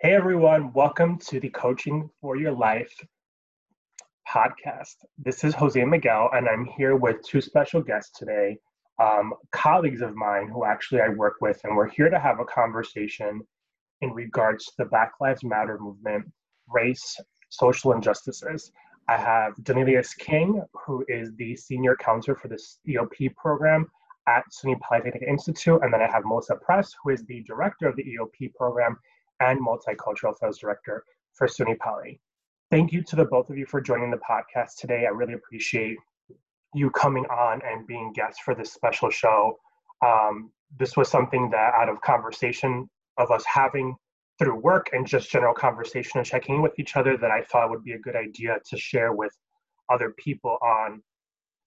Hey everyone, welcome to the Coaching for Your Life podcast. This is Jose Miguel, and I'm here with two special guests today, um, colleagues of mine who actually I work with, and we're here to have a conversation in regards to the Black Lives Matter movement, race, social injustices. I have Danelius King, who is the senior counselor for the EOP program at SUNY Polytechnic Institute, and then I have Melissa Press, who is the director of the EOP program and multicultural affairs director for SUNY Poly. Thank you to the both of you for joining the podcast today. I really appreciate you coming on and being guests for this special show. Um, this was something that, out of conversation of us having through work and just general conversation and checking in with each other, that I thought would be a good idea to share with other people on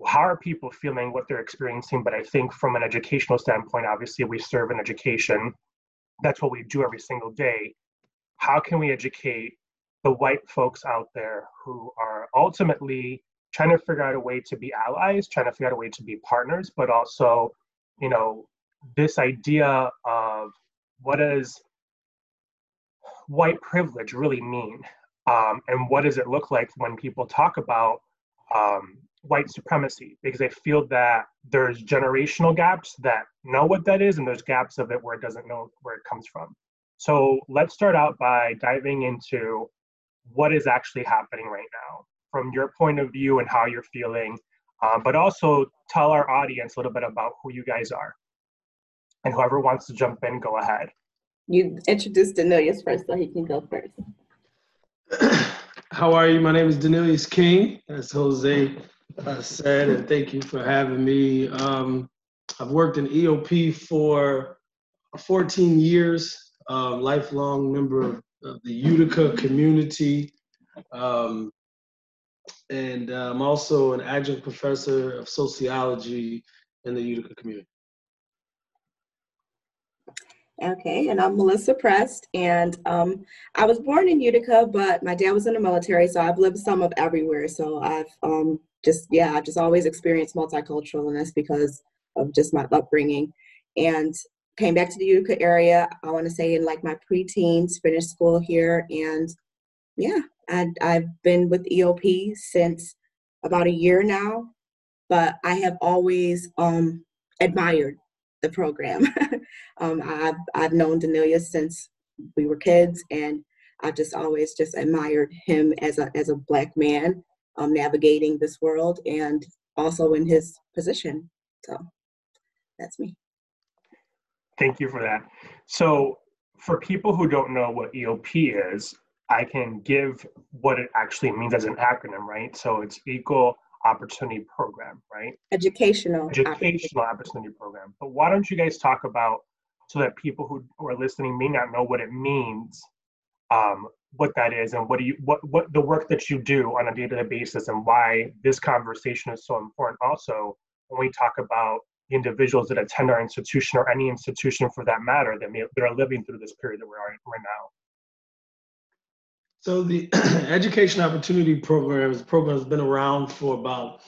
how are people feeling, what they're experiencing. But I think from an educational standpoint, obviously, we serve in education that's what we do every single day. How can we educate the white folks out there who are ultimately trying to figure out a way to be allies, trying to figure out a way to be partners, but also, you know, this idea of what does white privilege really mean? Um, and what does it look like when people talk about um, white supremacy because I feel that there's generational gaps that know what that is, and there's gaps of it where it doesn't know where it comes from. So let's start out by diving into what is actually happening right now from your point of view and how you're feeling, um, but also tell our audience a little bit about who you guys are. And whoever wants to jump in, go ahead. You introduced Danelius first, so he can go first. How are you? My name is Danelius King. As Jose uh, said, and thank you for having me. Um, I've worked in EOP for 14 years, um, lifelong member of, of, the Utica community, um, and I'm also an adjunct professor of sociology in the Utica community. Okay, and I'm Melissa Prest, and um, I was born in Utica, but my dad was in the military, so I've lived some of everywhere. So I've um, just yeah, I just always experienced multiculturalness because of just my upbringing. And came back to the Utica area. I want to say in like my preteens, finished school here, and yeah, I, I've been with EOP since about a year now. But I have always um, admired the program. um, I've I've known Danelius since we were kids, and I've just always just admired him as a as a black man um, navigating this world and also in his position. So that's me. Thank you for that. So, for people who don't know what EOP is, I can give what it actually means as an acronym, right? So, it's Equal Opportunity Program, right? Educational. Educational Opportunity Program. But why don't you guys talk about so that people who are listening may not know what it means um, what that is and what do you what what the work that you do on a day-to-day basis and why this conversation is so important also when we talk about individuals that attend our institution or any institution for that matter that, may, that are living through this period that we're in right now so the education opportunity program program has been around for about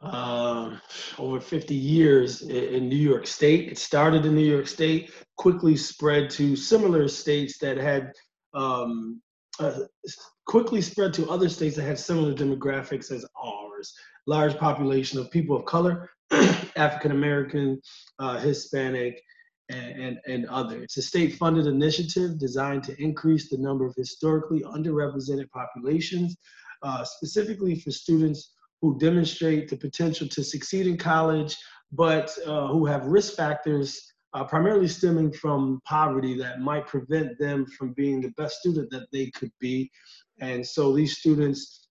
uh, over 50 years in New York State. It started in New York State, quickly spread to similar states that had um, uh, quickly spread to other states that had similar demographics as ours. Large population of people of color, African American, uh, Hispanic, and, and, other. It's a state funded initiative designed to increase the number of historically underrepresented populations, uh, specifically for students who demonstrate the potential to succeed in college, but uh, who have risk factors uh, primarily stemming from poverty that might prevent them from being the best student that they could be. And so these students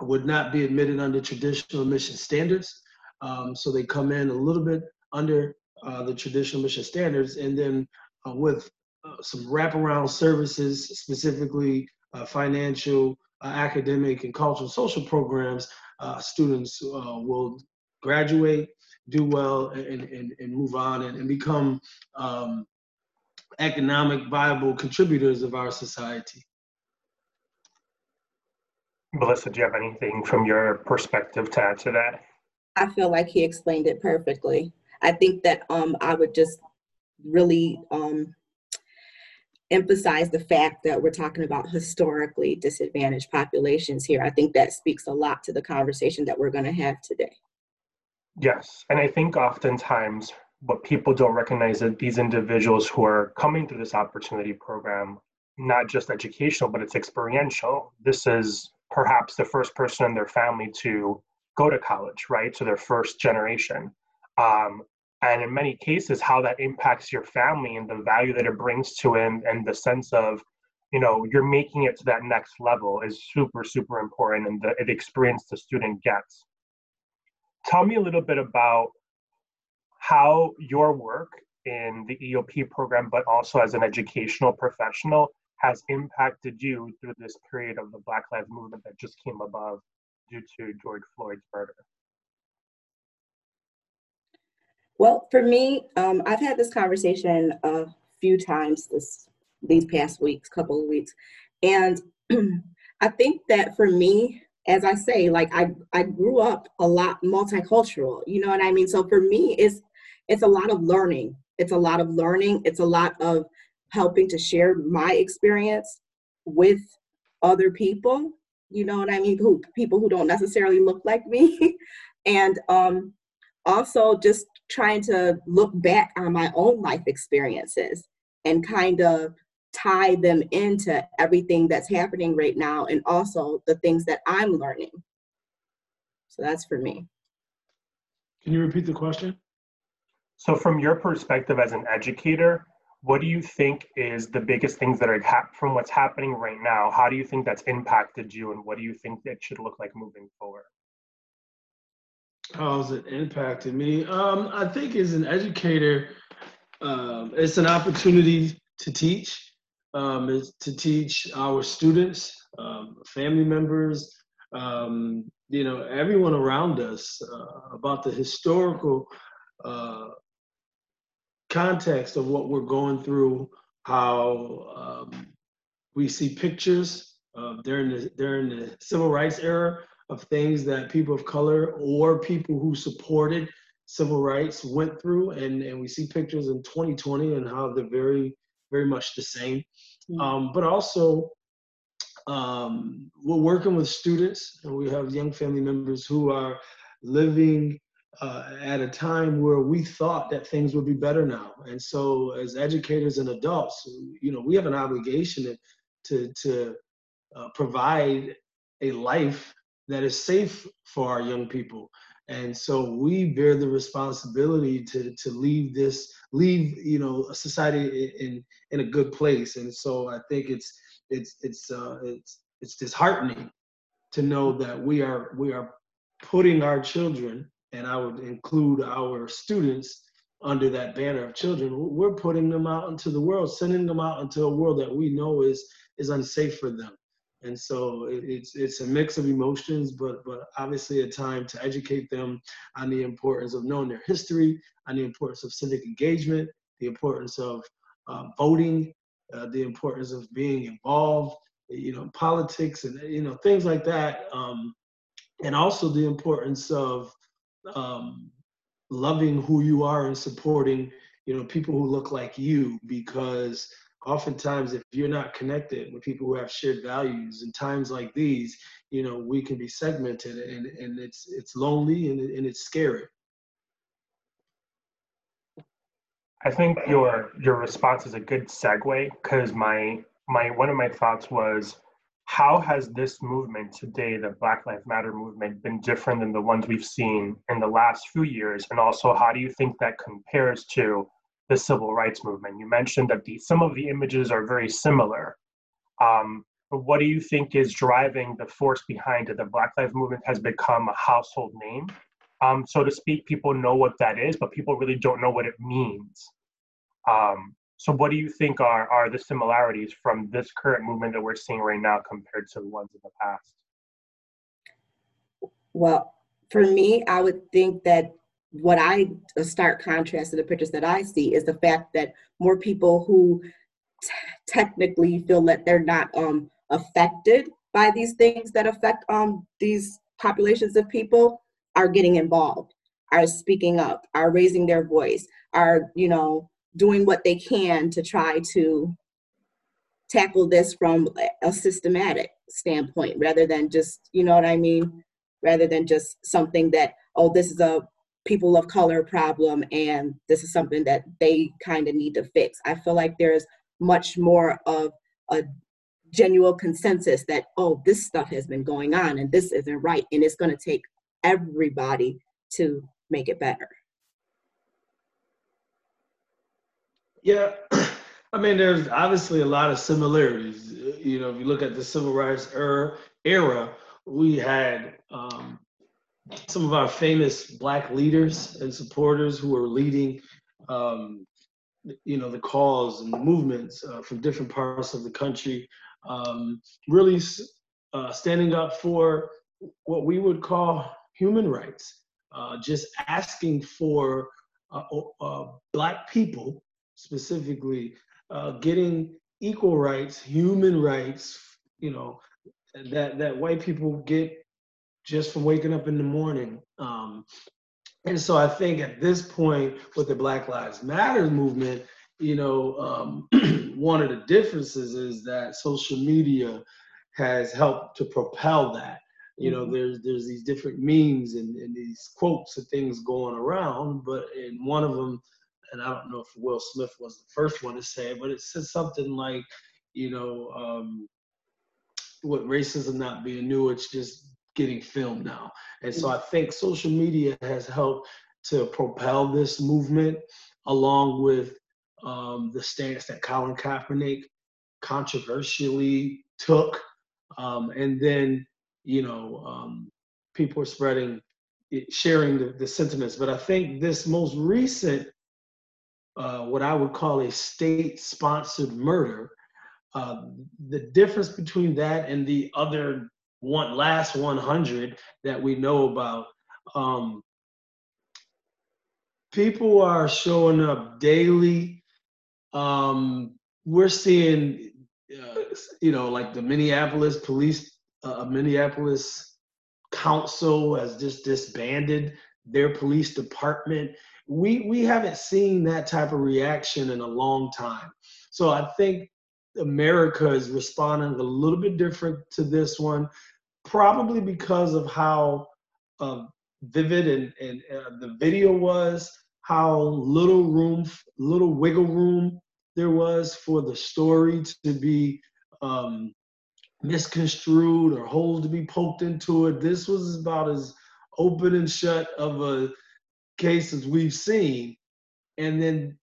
would not be admitted under traditional admission standards. Um, so they come in a little bit under uh, the traditional mission standards, and then uh, with uh, some wraparound services, specifically uh, financial, uh, academic, and cultural social programs, students will graduate do well and, and, and move on and, and become um, economic viable contributors of our society. Melissa, do you have anything from your perspective to add to that? I feel like he explained it perfectly. I think that um, I would just really um, emphasize the fact that we're talking about historically disadvantaged populations here. I think that speaks a lot to the conversation that we're going to have today. Yes, and I think oftentimes what people don't recognize that these individuals who are coming through this opportunity program, not just educational, but it's experiential. This is perhaps the first person in their family to go to college, right? So their first generation. Um, and in many cases how that impacts your family and the value that it brings to it and, and the sense of you know you're making it to that next level is super super important and the, the experience the student gets. Tell me a little bit about how your work in the eop program but also as an educational professional has impacted you through this period of the black lives movement that just came above due to george floyd's murder Well, for me, um, I've had this conversation a few times this these past weeks, couple of weeks, and I think that for me, as I say, like I I grew up a lot multicultural. You know what I mean? So for me, it's it's a lot of learning. It's a lot of learning. It's a lot of helping to share my experience with other people. You know what I mean? Who people who don't necessarily look like me, and um, also just trying to look back on my own life experiences and kind of tie them into everything that's happening right now and also the things that I'm learning. So that's for me. Can you repeat the question? So, from your perspective as an educator, what do you think is the biggest things that are hap- from what's happening right now? How do you think that's impacted you, and what do you think it should look like moving forward? How has it impacted me? Um, I think as an educator, um, it's an opportunity to teach, um, to teach our students, um, family members, um, you know, everyone around us uh, about the historical uh, context of what we're going through, how um, we see pictures uh, during the during the civil rights era of things that people of color or people who supported civil rights went through. And, and we see pictures in 2020 and how they're very very much the same. Mm-hmm. um, but also um, we're working with students and we have young family members who are living uh, at a time where we thought that things would be better now. And so as educators and adults you know we have an obligation to to, to uh, provide a life that is safe for our young people. And so we bear the responsibility to to leave this, leave you know a society in in a good place. And so I think it's it's it's uh, it's it's disheartening to know that we are we are putting our children, and I would include our students under that banner of children. We're putting them out into the world, sending them out into a world that we know is is unsafe for them and so it's it's a mix of emotions but but obviously a time to educate them on the importance of knowing their history on the importance of civic engagement the importance of uh, voting uh, the importance of being involved you know politics and you know things like that um, and also the importance of um, loving who you are and supporting you know people who look like you because oftentimes if you're not connected with people who have shared values in times like these you know we can be segmented and, and it's it's lonely and, and it's scary. I think your your response is a good segue because my my one of my thoughts was how has this movement today the black lives matter movement been different than the ones we've seen in the last few years? And also how do you think that compares to the civil rights movement. You mentioned that the, some of the images are very similar. Um, but what do you think is driving the force behind it? The Black Lives Movement has become a household name, um, so to speak. People know what that is, but people really don't know what it means. Um, so, what do you think are are the similarities from this current movement that we're seeing right now compared to the ones in the past? Well, for me, I would think that what I a stark contrast to the pictures that I see is the fact that more people who t- technically feel that they're not um, affected by these things that affect um, these populations of people are getting involved, are speaking up, are raising their voice, are you know doing what they can to try to tackle this from a systematic standpoint rather than just, you know what I mean? Rather than just something that, oh, this is a people of color problem and this is something that they kind of need to fix. I feel like there's much more of a genuine consensus that, oh, this stuff has been going on and this isn't right. And it's going to take everybody to make it better. Yeah, I mean, there's obviously a lot of similarities. You know, if you look at the civil rights era, era we had um, some of our famous black leaders and supporters who are leading, um, you know, the cause and the movements uh, from different parts of the country, um, really uh, standing up for what we would call human rights, uh, just asking for uh, uh, black people specifically uh, getting equal rights, human rights, you know, that that white people get just from waking up in the morning. Um, and so I think at this point with the Black Lives Matter movement, you know, um, one of the differences is that social media has helped to propel that. You know, mm-hmm. there's there's these different memes and, and these quotes and things going around, but in one of them, and I don't know if Will Smith was the first one to say it, but it says something like, you know, um, what racism not being new, it's just getting filmed now. And so I think social media has helped to propel this movement along with um, the stance that Colin Kaepernick controversially took. Um, and then, you know, um, people are spreading, sharing the, the, sentiments. But I think this most recent, uh, what I would call a state sponsored murder, uh, the difference between that and the other one last 100 that we know about. Um, people are showing up daily. Um, we're seeing uh, you know like the minneapolis police uh, minneapolis council has just disbanded their police department. We we haven't seen that type of reaction in a long time. So i think America is responding a little bit different to this one, probably because of how uh, vivid and, and uh, the video was, how little room, little wiggle room there was for the story to be um, misconstrued or holes to be poked into it. This was about as open and shut of a case as we've seen. And then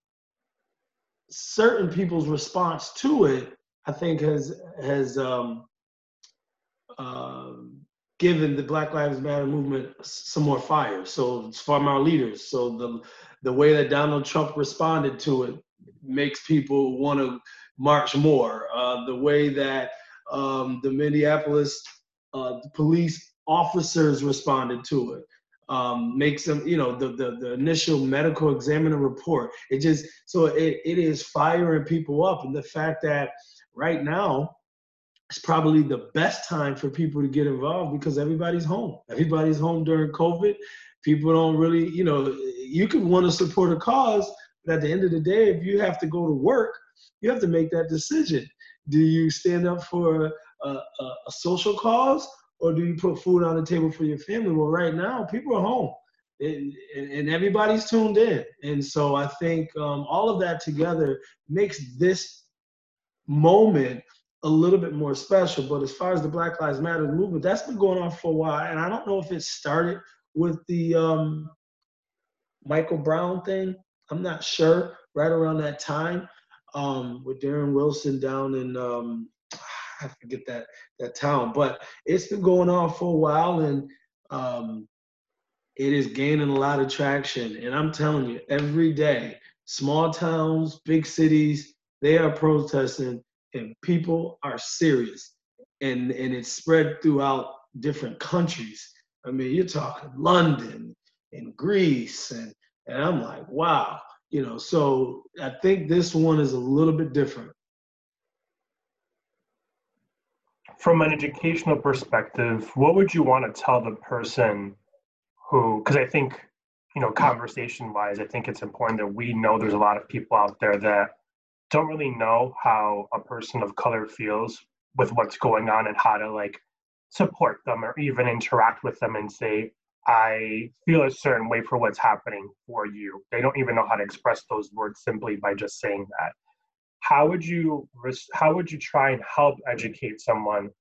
certain people's response to it, I think, has has um, uh, given the Black Lives Matter movement some more fire. So it's from our leaders. So the the way that Donald Trump responded to it makes people want to march more. Uh, the way that um, the Minneapolis uh, police officers responded to it um, makes them, you know, the, the, the initial medical examiner report. It just, so it, it is firing people up. And the fact that right now, it's probably the best time for people to get involved because everybody's home. Everybody's home during COVID. People don't really, you know, you can want to support a cause, but at the end of the day, if you have to go to work, you have to make that decision. Do you stand up for a, a, a social cause or do you put food on the table for your family? Well, right now, people are home and, and everybody's tuned in. And so I think um, all of that together makes this moment a little bit more special. But as far as the Black Lives Matter movement, that's been going on for a while. And I don't know if it started with the um, Michael Brown thing. I'm not sure. Right around that time, um, with Darren Wilson down in um, I forget that that town, but it's been going on for a while, and um, it is gaining a lot of traction. And I'm telling you, every day, small towns, big cities, they are protesting, and people are serious, and and it's spread throughout different countries. I mean, you're talking London and Greece, and and I'm like, wow, you know. So I think this one is a little bit different from an educational perspective, what would you want to tell the person who, because I think, you know, conversation wise, I think it's important that we know there's a lot of people out there that don't really know how a person of color feels with what's going on and how to like support them or even interact with them and say i feel a certain way for what's happening for you. They don't even know how to express those words simply by just saying that how would you how would you try and help educate someone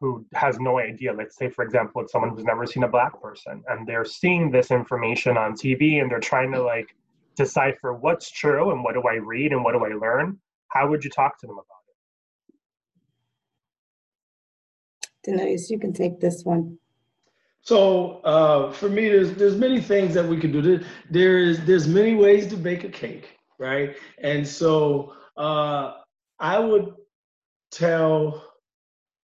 who has no idea? Let's say for example it's someone who's never seen a black person and they're seeing this information on tv and they're trying to like decipher what's true and what do i read and what do i learn how would you talk to them about it? Denise you can take this one. So uh, for me there's there's many things that we could do. There is there's many ways to bake a cake right? And so uh, I would tell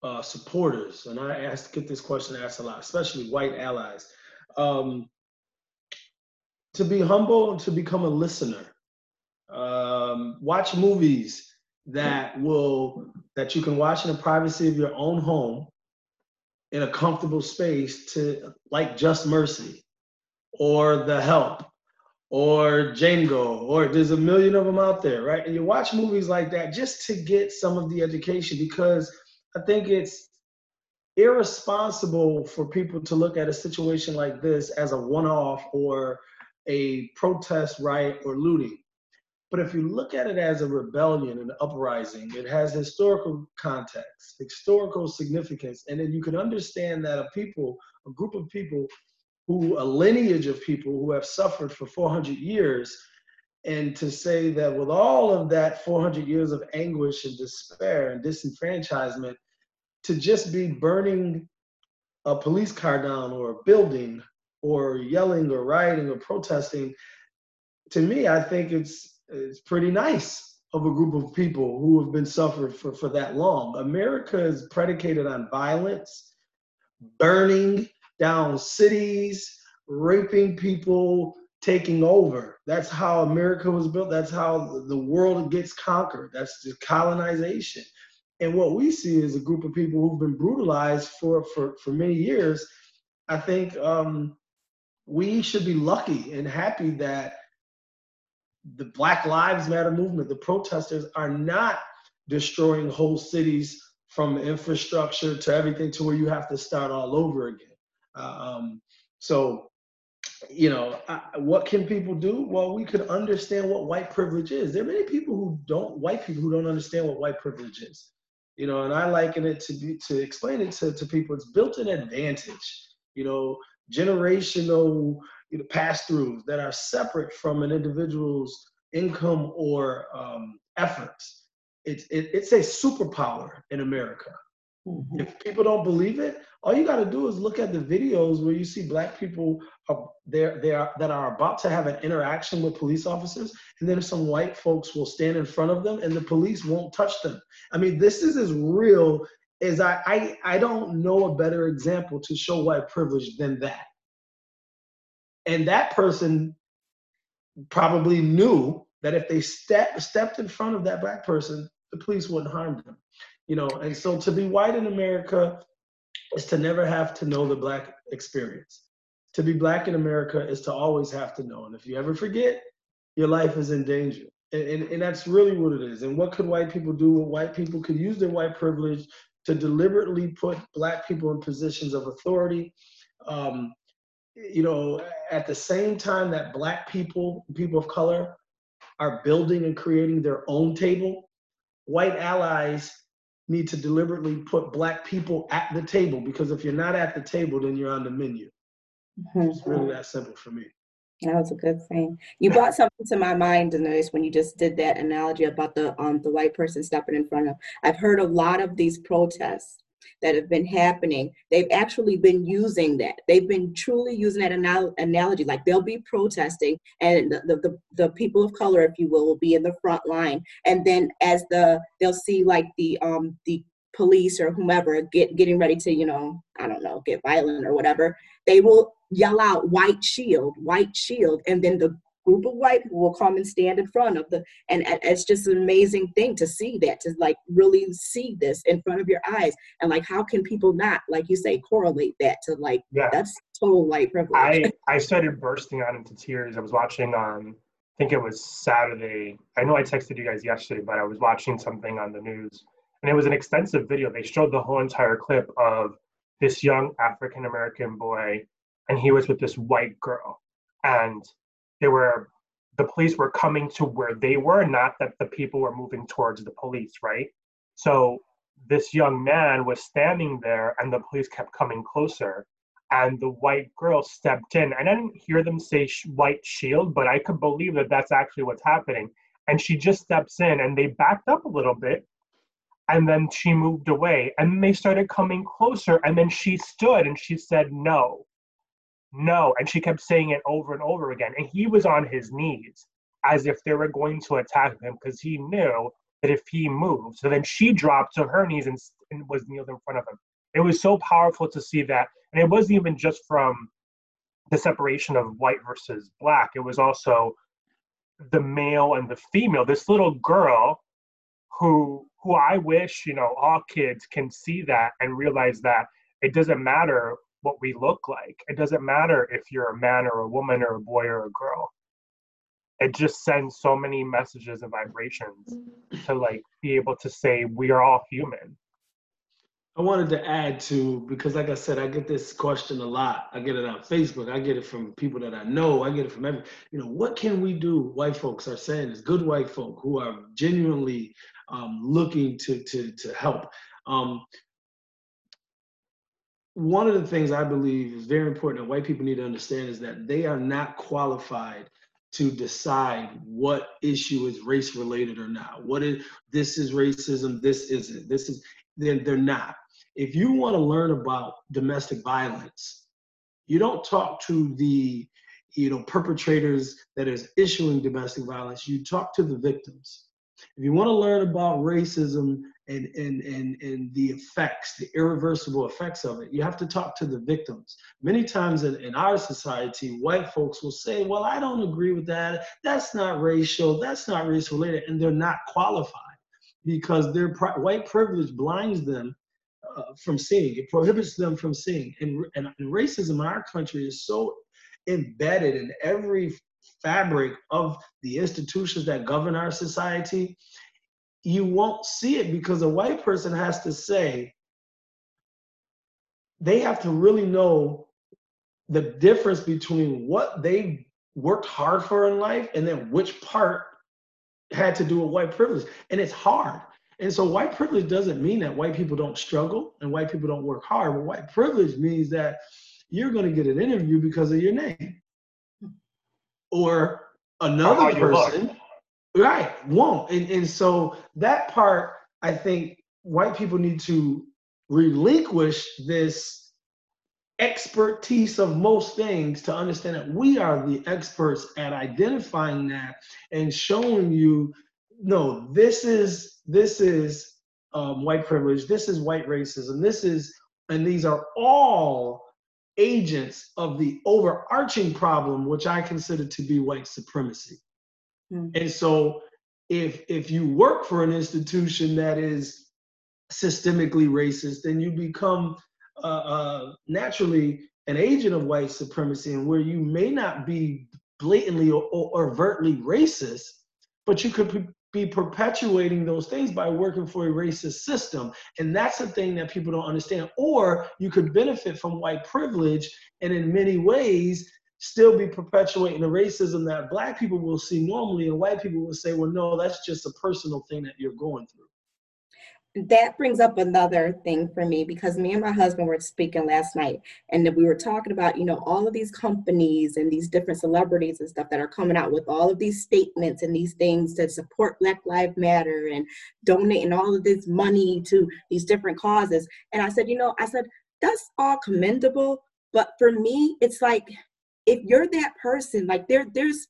uh, supporters, and I ask get this question asked a lot, especially white allies, um, to be humble and to become a listener. Um, watch movies that will that you can watch in the privacy of your own home in a comfortable space to like just mercy or the help or Django, or there's a million of them out there, right? And you watch movies like that just to get some of the education because I think it's irresponsible for people to look at a situation like this as a one off or a protest, riot, or looting. But if you look at it as a rebellion, and uprising, it has historical context, historical significance, and then you can understand that a people, a group of people who a lineage of people who have suffered for 400 years and to say that with all of that 400 years of anguish and despair and disenfranchisement to just be burning a police car down or a building or yelling or rioting or protesting to me i think it's it's pretty nice of a group of people who have been suffered for, for that long. America is predicated on violence burning down cities, raping people, taking over. That's how America was built. That's how the world gets conquered. That's the colonization. And what we see is a group of people who've been brutalized for, for, for many years. I think um, we should be lucky and happy that the Black Lives Matter movement, the protesters, are not destroying whole cities from infrastructure to everything to where you have to start all over again. Um, so, you know, I, what can people do? Well, we could understand what white privilege is. There are many people who don't, white people who don't understand what white privilege is. You know, and I liken it to be, to explain it to, to people. It's built in advantage. You know, generational you know, pass-throughs that are separate from an individual's income or um, efforts. It's it, it's a superpower in America. Mm-hmm. If people don't believe it, all you got to do is look at the videos where you see black people are there that are about to have an interaction with police officers and then some white folks will stand in front of them and the police won't touch them. I mean this is as real as i i, I don't know a better example to show white privilege than that. And that person probably knew that if they step, stepped in front of that black person the police wouldn't harm them you know and so to be white in america is to never have to know the black experience. To be black in America is to always have to know. And if you ever forget, your life is in danger. And, and, and that's really what it is. And what could white people do? Well, white people could use their white privilege to deliberately put black people in positions of authority. Um, you know, at the same time that black people, people of color, are building and creating their own table, white allies need to deliberately put black people at the table because if you're not at the table, then you're on the menu. Mm-hmm. It's really that simple for me. That was a good thing. You brought something to my mind, Denise, when you just did that analogy about the um the white person stepping in front of. I've heard a lot of these protests that have been happening, they've actually been using that. They've been truly using that anal- analogy. Like they'll be protesting, and the, the, the, people of color, if you will, will be in the front line. And then as the they'll see like the um the police or whomever get getting ready to you know I don't know get violent or whatever, they will yell out white shield, white shield, and then the group of white people will come and stand in front of the and, it's just an amazing thing to see that to like really see this in front of your eyes and like how can people not like you say correlate that to like yeah. that's total white privilege i i started bursting out into tears i was watching um I think it was Saturday. I know I texted you guys yesterday, but I was watching something on the news, and it was an extensive video. They showed the whole entire clip of this young African American boy, and he was with this white girl, and they were the police were coming to where they were, not that the people were moving towards the police, right? So this young man was standing there, and the police kept coming closer and the white girl stepped in. And I didn't hear them say sh- white shield, but I could believe that that's actually what's happening. And she just steps in, and they backed up a little bit, and then she moved away, and they started coming closer, and then she stood and she said no, no, and she kept saying it over and over again. And he was on his knees as if they were going to attack him because he knew that if he moved, so then she dropped to her knees and, and was kneeled in front of him. It was so powerful to see that and it wasn't even just from the separation of white versus black it was also the male and the female this little girl who who i wish you know all kids can see that and realize that it doesn't matter what we look like it doesn't matter if you're a man or a woman or a boy or a girl it just sends so many messages and vibrations to like be able to say we are all human I wanted to add to because, like I said, I get this question a lot. I get it on Facebook. I get it from people that I know. I get it from every. You know, what can we do? White folks are saying is good white folk who are genuinely um, looking to to to help. Um, one of the things I believe is very important that white people need to understand is that they are not qualified to decide what issue is race related or not. What is this is racism, this isn't. This is they're, they're not if you want to learn about domestic violence, you don't talk to the you know perpetrators that is issuing domestic violence. You talk to the victims. If you want to learn about racism and and and and the effects, the irreversible effects of it, you have to talk to the victims. Many times in, in our society, white folks will say, "Well, I don't agree with that. That's not racial. That's not race related," and they're not qualified because their white privilege blinds them uh, from seeing. It prohibits them from seeing. And, and racism in our country is so embedded in every fabric of the institutions that govern our society, you won't see it because a white person has to say, they have to really know the difference between what they worked hard for in life and then which part had to do with white privilege. And it's hard. And so white privilege doesn't mean that white people don't struggle and white people don't work hard. But white privilege means that you're going to get an interview because of your name. Or another person, right, won't. And, and so that part, I think white people need to relinquish this expertise of most things to understand that we are the experts at identifying that and showing you no this is this is um, white privilege this is white racism this is and these are all agents of the overarching problem which i consider to be white supremacy mm-hmm. and so if if you work for an institution that is systemically racist then you become uh, uh, naturally an agent of white supremacy and where you may not be blatantly or, or overtly racist but you could be perpetuating those things by working for a racist system. And that's the thing that people don't understand. Or you could benefit from white privilege and in many ways still be perpetuating the racism that black people will see normally and white people will say, well, no, that's just a personal thing that you're going through. That brings up another thing for me because me and my husband were speaking last night and we were talking about you know all of these companies and these different celebrities and stuff that are coming out with all of these statements and these things that support black lives matter and donating all of this money to these different causes. And i said you know i said that's all commendable but for me it's like if you're that person like there there's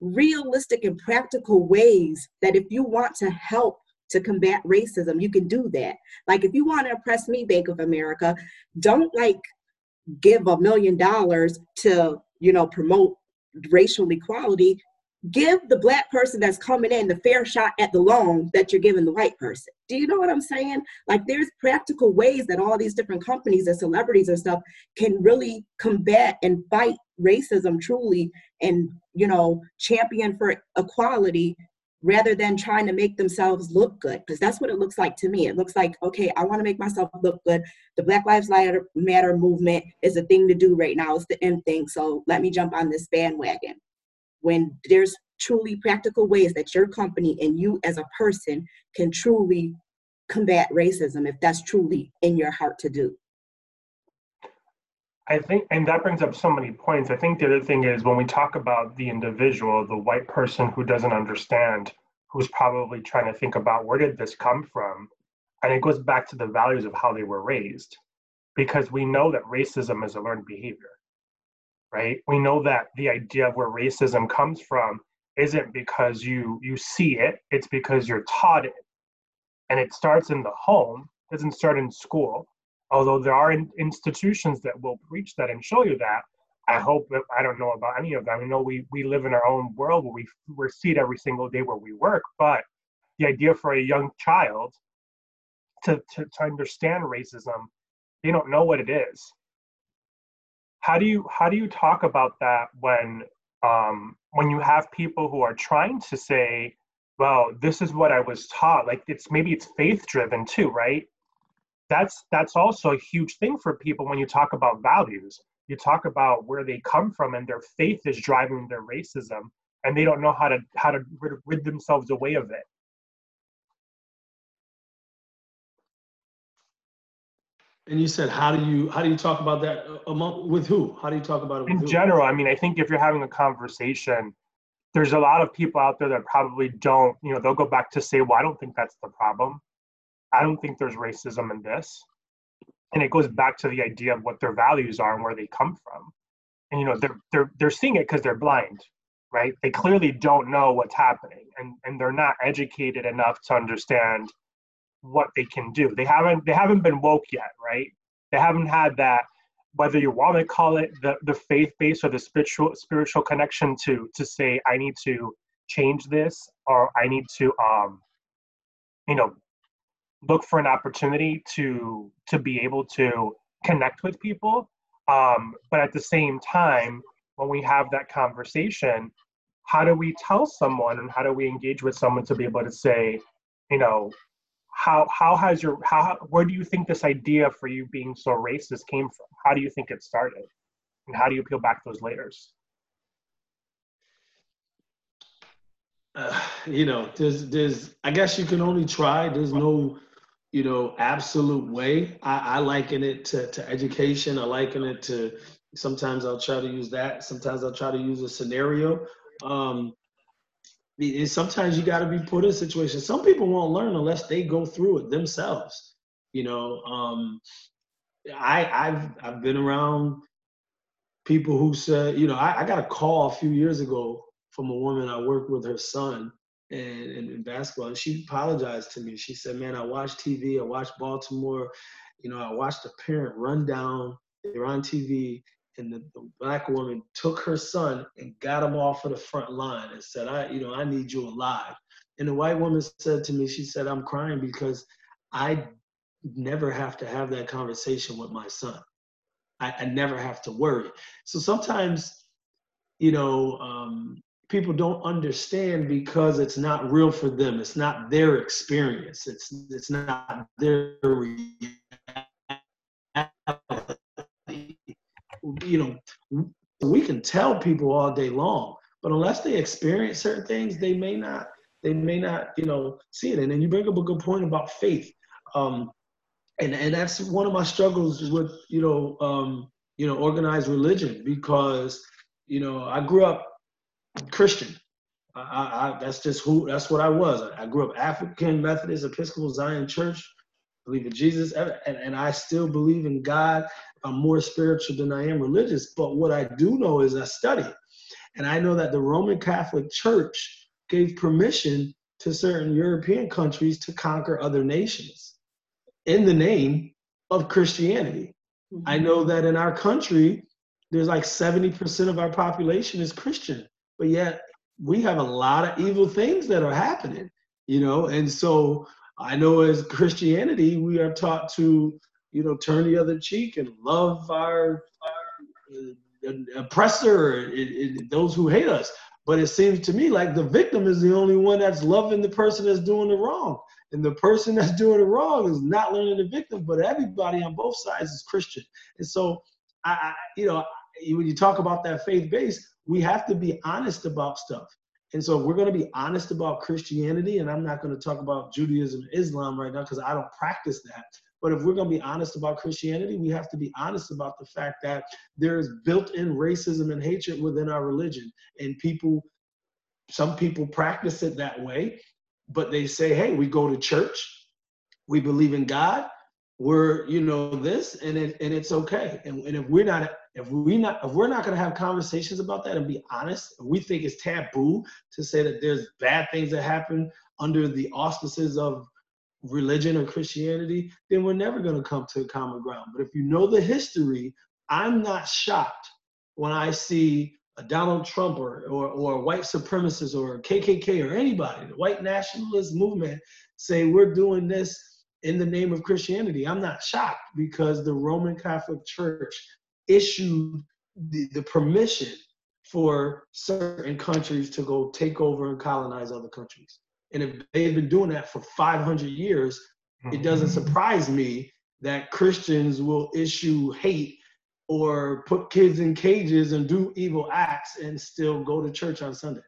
realistic and practical ways that if you want to help to combat racism, you can do that. Like if you want to oppress me, Bank of America, don't like give a million dollars to, you know, promote racial equality. Give the black person that's coming in the fair shot at the loan that you're giving the white person. Do you know what I'm saying? Like there's practical ways that all these different companies and celebrities and stuff can really combat and fight racism truly and you know champion for equality rather than trying to make themselves look good. Because that's what it looks like to me. It looks like okay i want to make myself look good. The black lives matter movement is a thing to do right now. It's the end thing. So let me jump on this bandwagon when there's truly practical ways that your company and you as a person can truly combat racism if that's truly in your heart to do. I think, and that brings up so many points. I think the other thing is when we talk about the individual, the white person who doesn't understand, who's probably trying to think about where did this come from? And it goes back to the values of how they were raised, because we know that racism is a learned behavior right? We know that the idea of where racism comes from isn't because you you see it, it's because you're taught it. And it starts in the home, doesn't start in school. Although there are in, institutions that will preach that and show you that. I hope I don't know about any of them. I know we we live in our own world where we we see it every single day where we work, but the idea for a young child to, to, to understand racism, they don't know what it is how do you how do you talk about that when um, when you have people who are trying to say well this is what i was taught like it's maybe it's faith driven too right? That's that's also a huge thing for people when you talk about values. You talk about where they come from and their faith is driving their racism and they don't know how to how to rid, rid themselves away of it And you said, how do you how do you talk about that among with who? How do you talk about it? In who? general, I mean, I think if you're having a conversation, there's a lot of people out there that probably don't. You know, they'll go back to say, "Well, I don't think that's the problem. I don't think there's racism in this," and it goes back to the idea of what their values are and where they come from. And you know, they're they're they're seeing it because they're blind, right? They clearly don't know what's happening, and and they're not educated enough to understand what they can do. They haven't they haven't been woke yet, right? They haven't had that whether you want to call it the, the faith base or the spiritual spiritual connection to to say I need to change this or I need to um you know look for an opportunity to to be able to connect with people um but at the same time when we have that conversation how do we tell someone and how do we engage with someone to be able to say you know how how has your how where do you think this idea for you being so racist came from? How do you think it started, and how do you peel back those layers? Uh, you know, there's there's I guess you can only try. There's no you know absolute way. I, I liken it to to education. I liken it to sometimes I'll try to use that. Sometimes I'll try to use a scenario. Um, and sometimes you got to be put in situations. Some people won't learn unless they go through it themselves. You know, um, I, I've I've been around people who said, you know, I, I got a call a few years ago from a woman I worked with her son and in, basketball, and she apologized to me. She said, "Man, I watched TV. I watched Baltimore. You know, I watched a parent run down. They're on TV, and the, the, black woman took her son and got him off of the front line and said, I, you know, I need you alive. And the white woman said to me, she said, I'm crying because I never have to have that conversation with my son. I, I never have to worry. So sometimes, you know, um, people don't understand because it's not real for them. It's not their experience. It's it's not their reality you know, we can tell people all day long, but unless they experience certain things, they may not, they may not, you know, see it. And then you bring up a good point about faith. Um, and, and that's one of my struggles with, you know, um, you know, organized religion because, you know, I grew up Christian. I, I, that's just who, that's what I was. I, I grew up African Methodist Episcopal Zion Church, believe in Jesus, and, and I still believe in God I'm more spiritual than I am religious. But what I do know is I study. And I know that the Roman Catholic Church gave permission to certain European countries to conquer other nations in the name of Christianity. Mm-hmm. I know that in our country, there's like 70% of our population is Christian, but yet we have a lot of evil things that are happening, you know, and so I know as Christianity, we are taught to, you know, turn the other cheek and love our, our uh, oppressor, it, it, those who hate us. But it seems to me like the victim is the only one that's loving the person that's doing the wrong. And the person that's doing the wrong is not learning the victim, but everybody on both sides is Christian. And so, I, I you know, when you talk about that faith base, we have to be honest about stuff. And so we're going to be honest about Christianity, and I'm not going to talk about Judaism Islam right now because I don't practice that. But if we're going to be honest about Christianity, we have to be honest about the fact that there's built-in racism and hatred within our religion, and people, some people practice it that way, but they say, "Hey, we go to church, we believe in God, we're you know this, and it, and it's okay." And, and if we're not if we not if we're not going to have conversations about that and be honest, we think it's taboo to say that there's bad things that happen under the auspices of religion or Christianity, then we're never going to come to a common ground. But if you know the history, I'm not shocked when I see a Donald Trump or, or, or white supremacist or KKK or anybody, the white nationalist movement, say we're doing this in the name of Christianity. I'm not shocked because the Roman Catholic Church issued the, the permission for certain countries to go take over and colonize other countries. And if they've been doing that for 500 years, it doesn't mm-hmm. surprise me that Christians will issue hate or put kids in cages and do evil acts and still go to church on Sunday.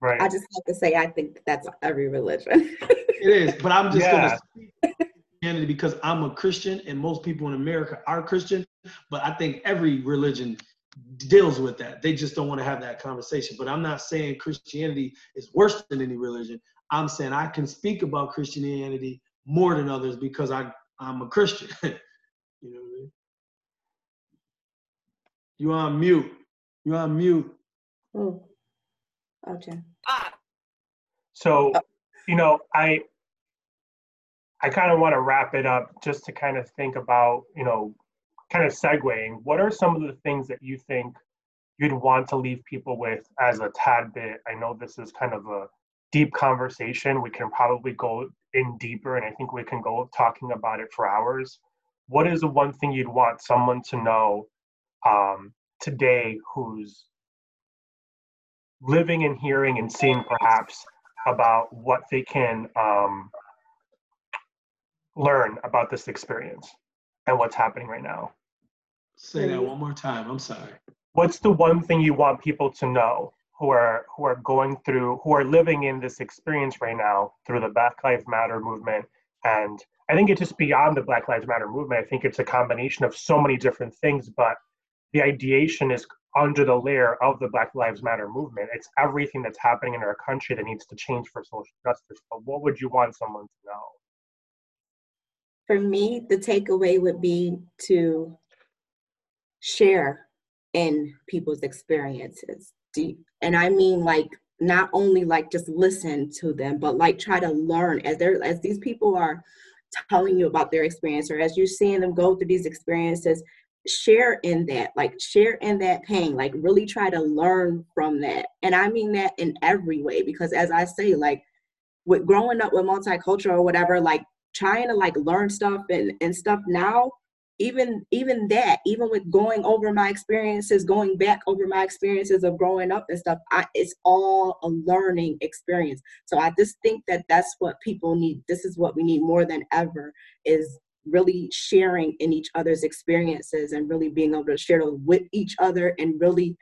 Right. I just have to say, I think that's every religion. it is, but I'm just yeah. going to speak Christianity because I'm a Christian and most people in America are Christian. But I think every religion deals with that. They just don't want to have that conversation. But I'm not saying Christianity is worse than any religion. I'm saying I can speak about Christianity more than others because I I'm a Christian. you know what I mean? You on mute. You on mute. Oh, okay. So, oh. you know, I I kind of want to wrap it up just to kind of think about, you know, kind of segueing, what are some of the things that you think you'd want to leave people with as a tad bit? I know this is kind of a deep conversation. We can probably go in deeper, and I think we can go talking about it for hours. What is the one thing you'd want someone to know um, today who's living and hearing and seeing perhaps about what they can um, learn about this experience and what's happening right now. Say that one more time. I'm sorry. What's the one thing you want people to know who are who are going through who are living in this experience right now through the Black Lives Matter movement and I think it's just beyond the Black Lives Matter movement. I think it's a combination of so many different things, but the ideation is under the layer of the Black Lives Matter movement. It's everything that's happening in our country that needs to change for social justice. But what would you want someone to know? for me, the takeaway would be to share in people's experiences. And I mean like not only like just listen to them, but like try to learn as they're as these people are telling you about their experience or as you're seeing them go through these experiences, share in that, like share in that pain, like really try to learn from that. And I mean that in every way, because as I say, like with growing up with multicultural or whatever, like trying to like learn stuff and, and stuff now even even that even with going over my experiences going back over my experiences of growing up and stuff I, it's all a learning experience so i just think that that's what people need this is what we need more than ever is really sharing in each other's experiences and really being able to share with each other and really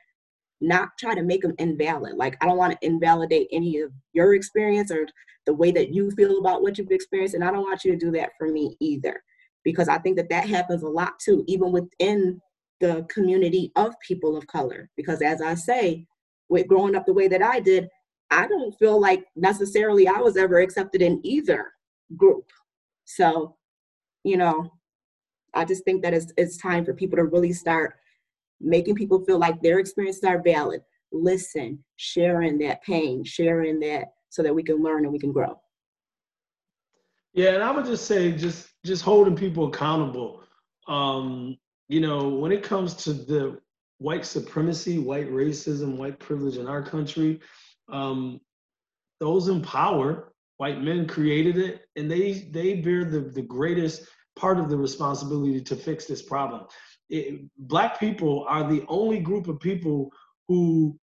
not try to make them invalid. Like I don't want to invalidate any of your experience or the way that you feel about what you've experienced, and I don't want you to do that for me either, because I think that that happens a lot too, even within the community of people of color. Because as I say, with growing up the way that I did, I don't feel like necessarily I was ever accepted in either group. So, you know, I just think that it's, it's time for people to really start making people feel like their experiences are valid. Listen, sharing that pain, sharing that so that we can learn and we can grow. Yeah, and I would just say just just holding people accountable. Um, you know, when it comes to the white supremacy, white racism, white privilege in our country. Um, those in power, white men created it, and they they bear the, the greatest part of the responsibility to fix this problem. It, black people are the only group of people who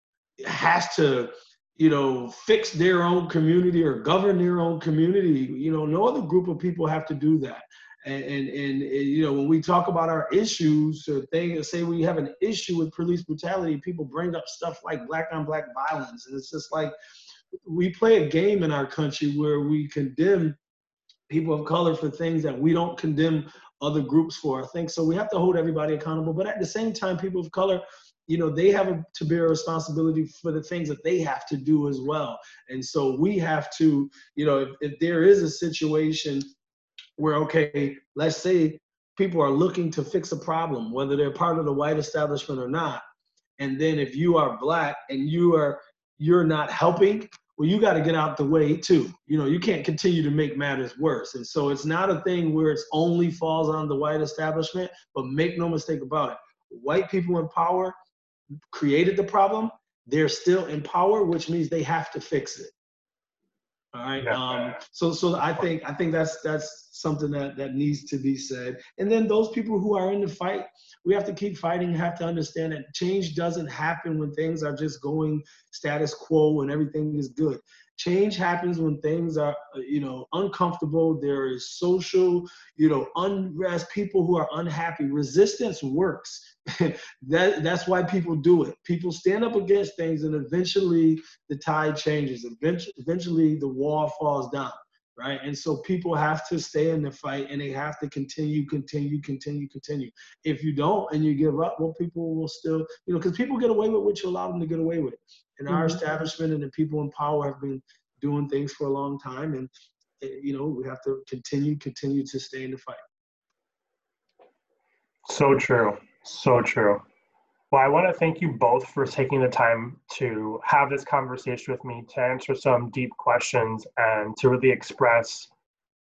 has to you know fix their own community or govern their own community you know no other group of people have to do that and, and, and, you know, when we talk about our issues uh, or things, say we have an issue with police brutality, people bring up stuff like black on black violence. And it's just like we play a game in our country where we condemn people of color for things that we don't condemn other groups for. I think so. We have to hold everybody accountable, but at the same time, people of color, you know, they have to bear responsibility for the things that they have to do as well. And so we have to, you know, if, if there is a situation where okay, let's say people are looking to fix a problem, whether they're part of the white establishment or not. And then if you are black and you are you're not helping, well, you got to get out the way too. You know, you can't continue to make matters worse. And so it's not a thing where it's only falls on the white establishment, but make no mistake about it. White people in power created the problem. They're still in power, which means they have to fix it. All right. Yeah. Um, so so I think I think that's that's something that that needs to be said. And then those people who are in the fight, we have to keep fighting. Have to understand that change doesn't happen when things are just going status quo and everything is good. Change happens when things are, you know, uncomfortable. There is social, you know, unrest. People who are unhappy. Resistance works. that that's why people do it. People stand up against things, and eventually the tide changes. Eventually, eventually the wall falls down right? And so people have to stay in the fight and they have to continue, continue, continue, continue. If you don't and you give up, well, people will still, you know, because people get away with what you allow them to get away with. And our mm-hmm. establishment and the people in power have been doing things for a long time. And, eh, you know, we have to continue, continue to stay in the fight. So true. So true. Well, I want to thank you both for taking the time to have this conversation with me, to answer some deep questions, and to really express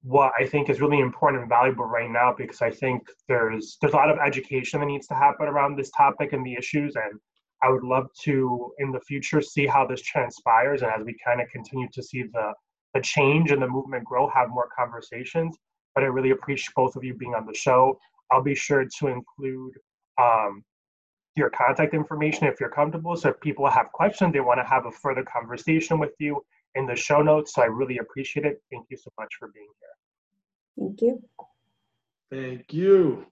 what I think is really important and valuable right now. Because I think there's there's a lot of education that needs to happen around this topic and the issues, and I would love to in the future see how this transpires, and as we kind of continue to see the the change and the movement grow, have more conversations. But I really appreciate both of you being on the show. I'll be sure to include um, your contact information if you're comfortable. So if people have questions, they want to have a further conversation with you in the show notes. So I really appreciate it. Thank you so much for being here. Thank you. Thank you.